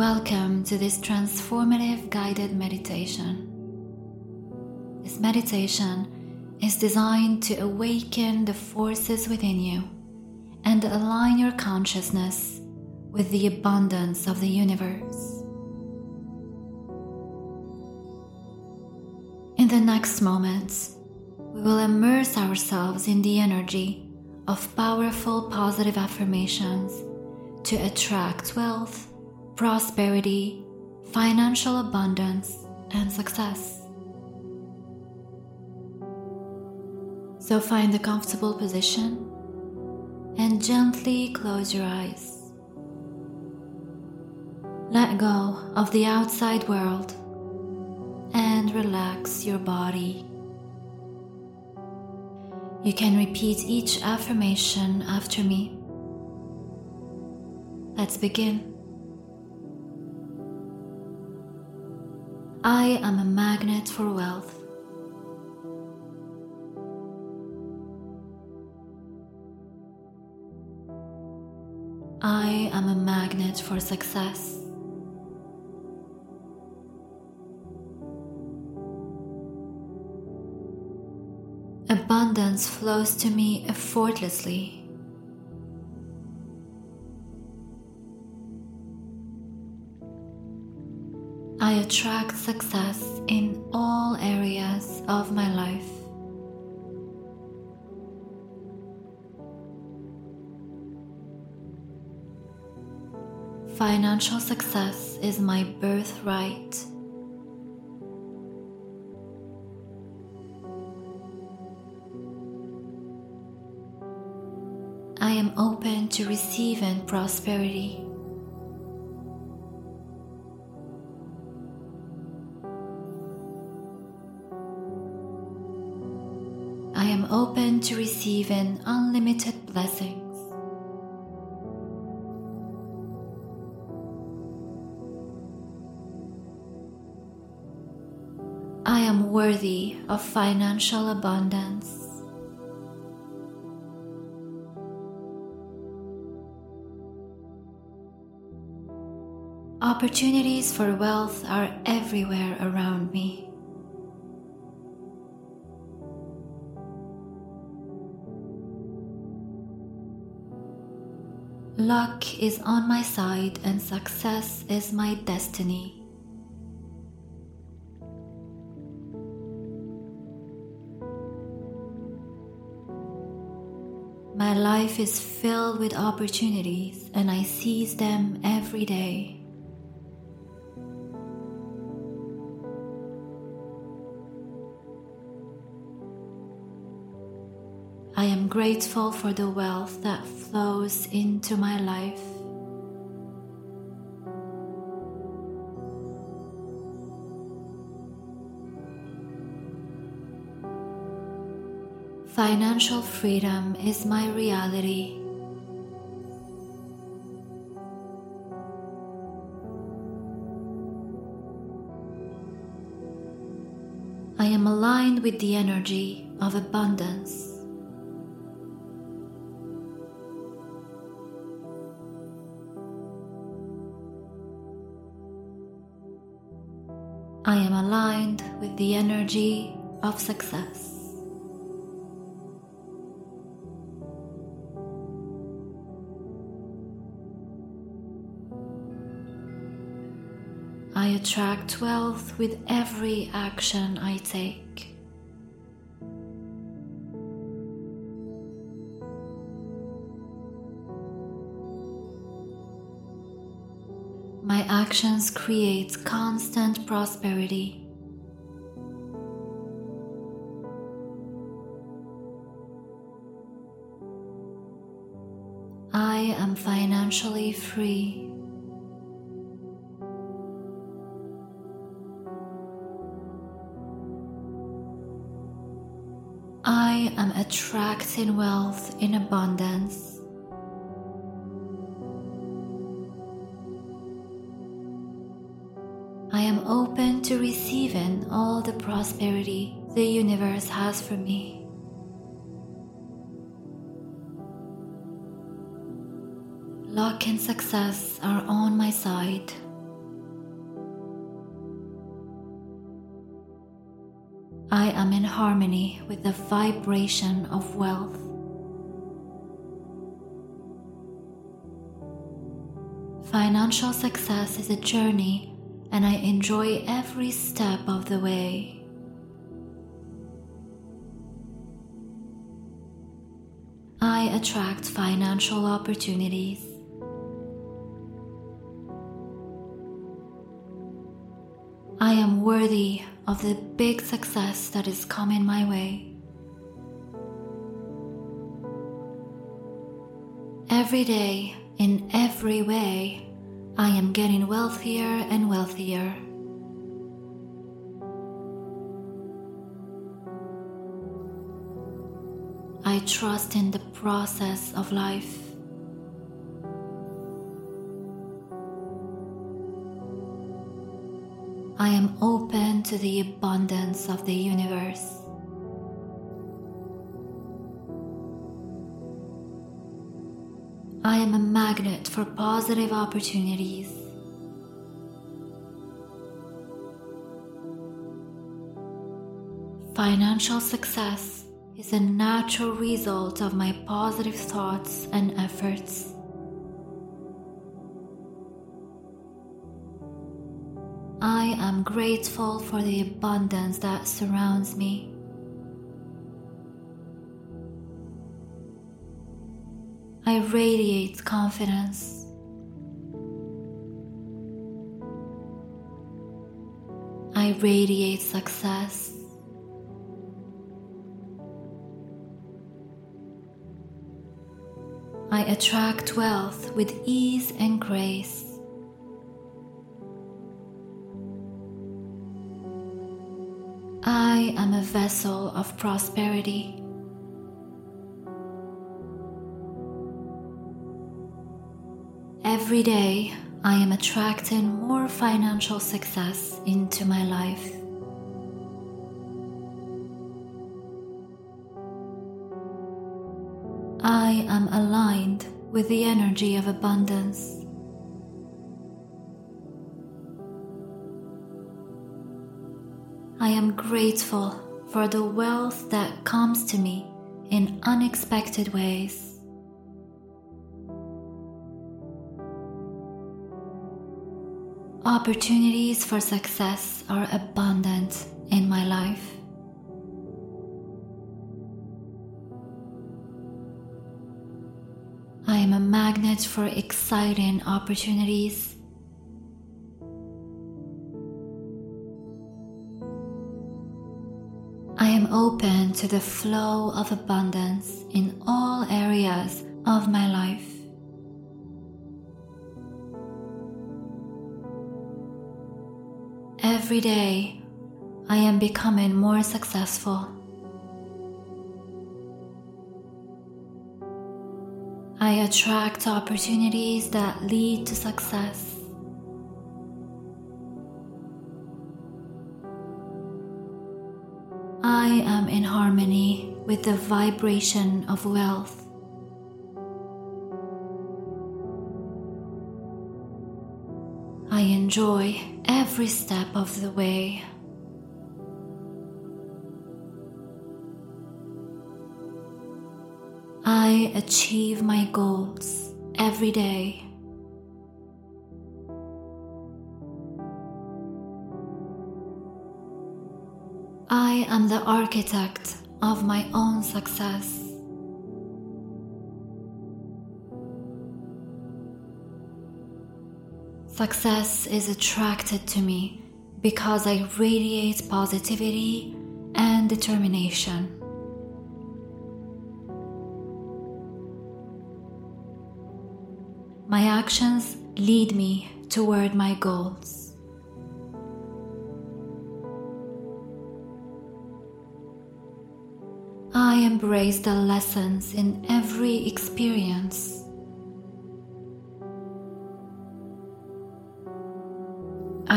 Welcome to this transformative guided meditation. This meditation is designed to awaken the forces within you and align your consciousness with the abundance of the universe. In the next moments, we will immerse ourselves in the energy of powerful positive affirmations to attract wealth, prosperity, financial abundance, and success. So find a comfortable position and gently close your eyes. Let go of the outside world and relax your body. You can repeat each affirmation after me. Let's begin. I am a magnet for wealth. I am a magnet for success. Abundance flows to me effortlessly. I attract success in all areas of my life. Financial success is my birthright. I am open to receiving prosperity. Open to receiving unlimited blessings. I am worthy of financial abundance. Opportunities for wealth are everywhere around me. Luck is on my side and success is my destiny. My life is filled with opportunities and I seize them every day. Grateful for the wealth that flows into my life. Financial freedom is my reality. I am aligned with the energy of abundance. I am aligned with the energy of success. I attract wealth with every action I take. Actions create constant prosperity. I am financially free. I am attracting wealth in abundance. I am open to receiving all the prosperity the universe has for me. Luck and success are on my side. I am in harmony with the vibration of wealth. Financial success is a journey and I enjoy every step of the way. I attract financial opportunities. I am worthy of the big success that is coming my way. Every day, in every way, I am getting wealthier and wealthier. I trust in the process of life. I am open to the abundance of the universe. I am a magnet for positive opportunities. Financial success is a natural result of my positive thoughts and efforts. I am grateful for the abundance that surrounds me. I radiate confidence. I radiate success. I attract wealth with ease and grace. I am a vessel of prosperity. Every day, I am attracting more financial success into my life. I am aligned with the energy of abundance. I am grateful for the wealth that comes to me in unexpected ways. Opportunities for success are abundant in my life. I am a magnet for exciting opportunities. I am open to the flow of abundance in all areas of my life. Every day, I am becoming more successful. I attract opportunities that lead to success. I am in harmony with the vibration of wealth. Enjoy every step of the way. I achieve my goals every day. I am the architect of my own success. Success is attracted to me because I radiate positivity and determination. My actions lead me toward my goals. I embrace the lessons in every experience.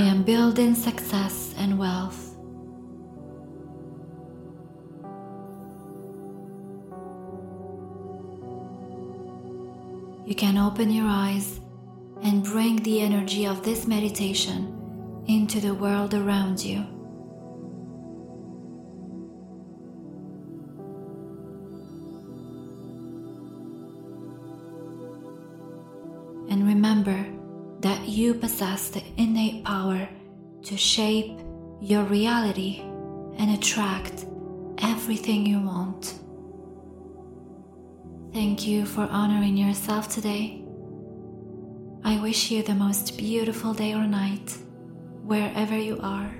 I am building success and wealth. You can open your eyes and bring the energy of this meditation into the world around you. You possess the innate power to shape your reality and attract everything you want. Thank you for honoring yourself today. I wish you the most beautiful day or night, wherever you are.